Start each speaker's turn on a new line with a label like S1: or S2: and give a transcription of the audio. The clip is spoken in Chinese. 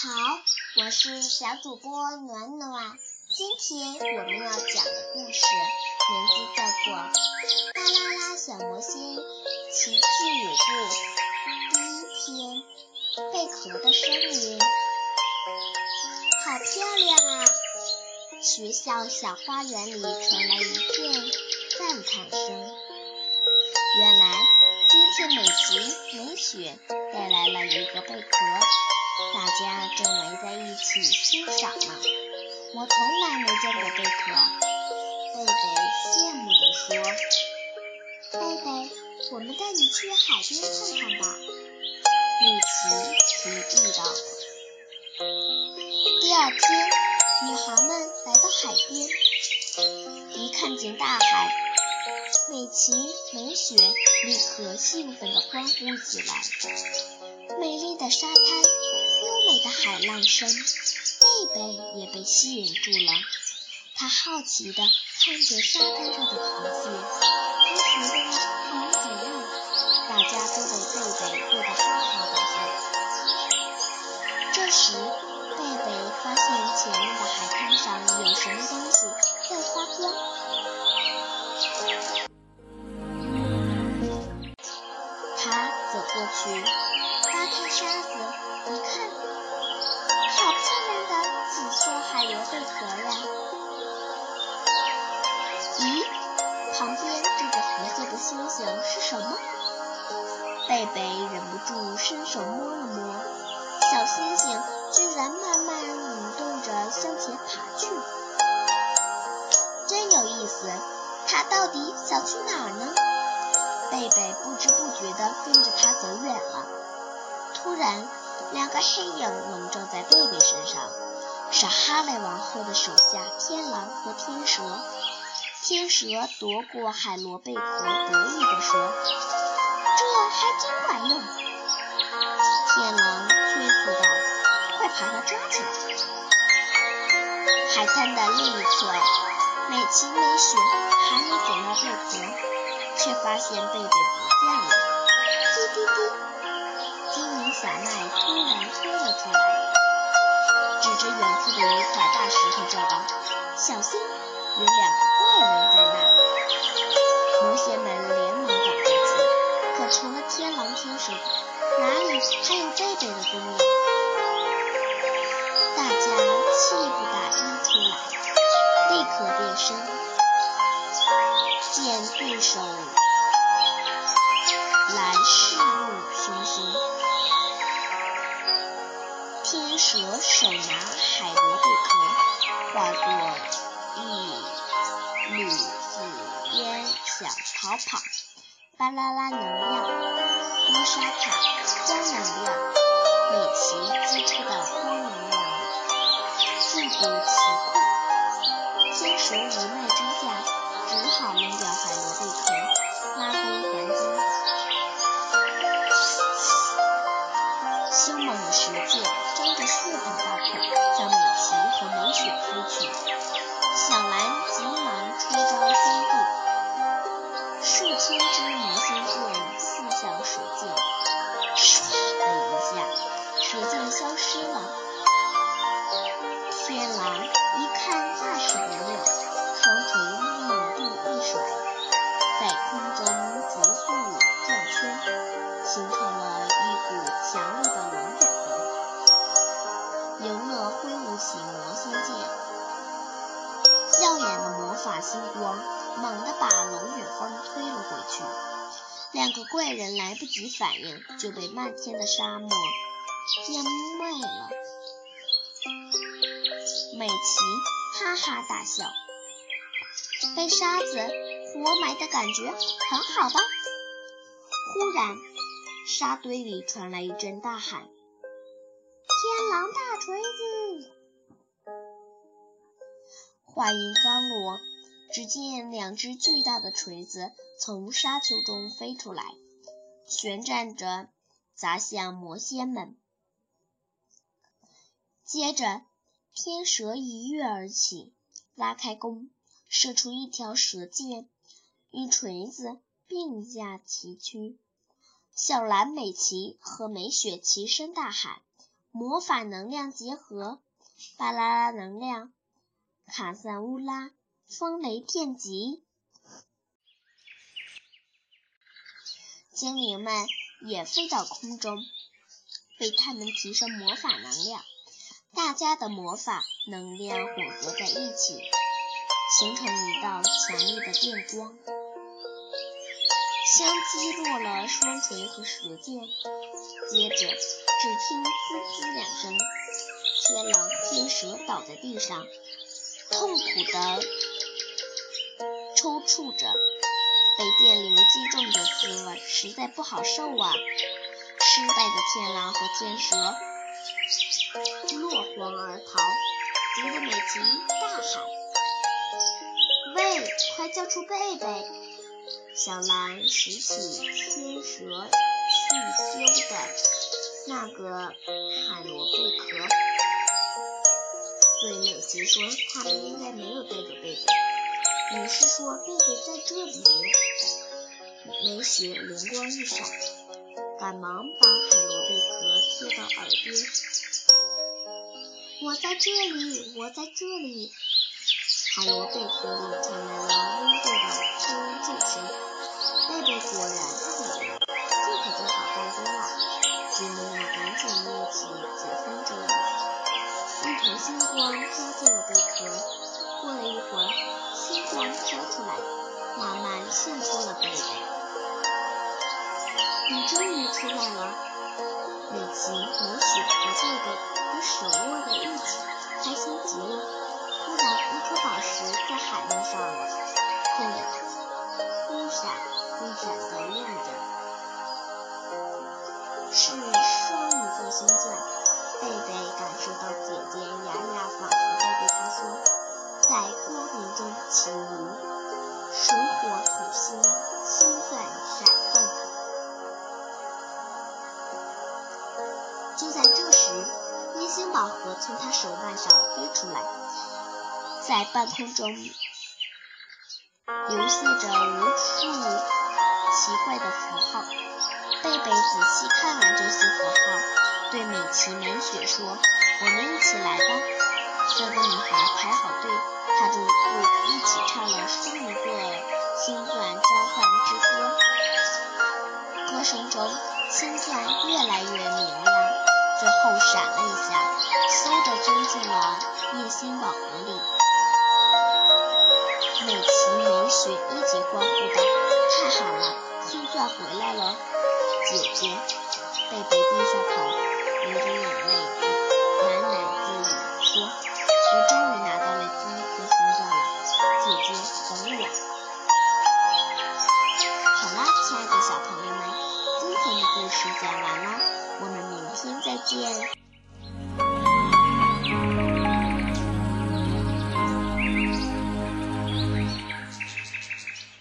S1: 好，我是小主播暖暖。今天我们要讲的故事名字叫做《巴啦啦小魔仙奇趣舞步》第一天《贝壳的声音》。好漂亮啊！学校小花园里传来一片赞叹声。原来今天美琪、美雪带来了一个贝壳。大家正围在一起欣赏呢。我从来没见过贝壳。贝贝羡慕地说：“贝贝，我们带你去海边看看吧。”美琪提议道。第二天，女孩们来到海边，一看见大海，美琪、美雪立刻兴奋地欢呼起来。美丽的沙滩。美的海浪声，贝贝也被吸引住了。他好奇地看着沙滩上的螃蟹，他觉得好可爱。大家都为贝贝过得好好的星星是什么？贝贝忍不住伸手摸了摸，小星星居然慢慢蠕动着向前爬去，真有意思。它到底想去哪儿呢？贝贝不知不觉地跟着它走远了。突然，两个黑影笼罩在贝贝身上。是哈雷王后的手下天狼和天蛇。天蛇夺过海螺贝壳，得意地说：“这还真管用。”天狼催促道：“快把它抓起来！”海滩的另一侧，美琪美雪还没捡到贝壳，却发现贝贝不见了。滴滴滴，精灵小麦突然飞了出来。指着远处的一块蛇手拿海螺贝壳，化作一缕紫烟想逃跑。巴啦啦能量，乌沙塔光能量，美琪击出的光能量速度奇快。天蛇无奈之下，只好扔掉海螺贝壳，怪人来不及反应，就被漫天的沙漠淹没了。美琪哈哈大笑，被沙子活埋的感觉很好吧？忽然，沙堆里传来一阵大喊。天狼大锤子！话音刚落，只见两只巨大的锤子从沙丘中飞出来，旋转着砸向魔仙们。接着，天蛇一跃而起，拉开弓，射出一条蛇箭，与锤子并驾齐驱。小蓝、美琪和美雪齐声大喊。魔法能量结合，巴啦啦能量，卡萨乌拉，风雷电击。精灵们也飞到空中，为他们提升魔法能量。大家的魔法能量混合在一起，形成一道强烈的电光，像击落了双锤和蛇剑。接着，只听滋滋两声，天狼、天蛇倒在地上，痛苦的抽搐着。被电流击中的滋味实在不好受啊！失败的天狼和天蛇。落荒而逃，急得美琪大喊：“喂，快叫出贝贝！”小蓝拾起天蛇去丢的那个海螺贝壳，对美琪说：“他们应该没有带走贝贝。”女士说：“贝贝在这里。”美雪灵光一闪，赶忙把海螺贝壳贴到耳边。我在这里，我在这里。海螺贝壳里传来了温厚的呼救声。贝贝果然在里了，这可就好办多了。姐妹俩赶紧灭起解封咒语，一团星光飘进了贝壳。过了一会儿，星光飘出来，慢慢现出了贝贝。你终于出来了，美琪、美雪和贝贝。手握在一起，开心极了。突然，一颗宝石在海面上了，轰忽闪忽闪的亮着，是双鱼座星钻。贝贝感受到姐姐星星宝盒从他手腕上飞出来，在半空中流泻着无数奇怪的符号。贝贝仔细看完这些符号，对美琪、美雪说：“我们一起来吧。”三个女孩排好队，踏着舞步，一起唱了双鱼座星钻交换之歌。歌声中，星钻越来越明亮。最后闪了一下，嗖的钻进了夜星宝盒里。美琪、美雪一起欢呼道：“太好了，星钻回来了！”姐姐，贝贝低下头，流着眼泪，喃喃自语说：“我终于拿到了第一颗星钻了，姐姐，等我。”好啦，亲爱的小朋友们，今天的故事讲完了。我们明天再见。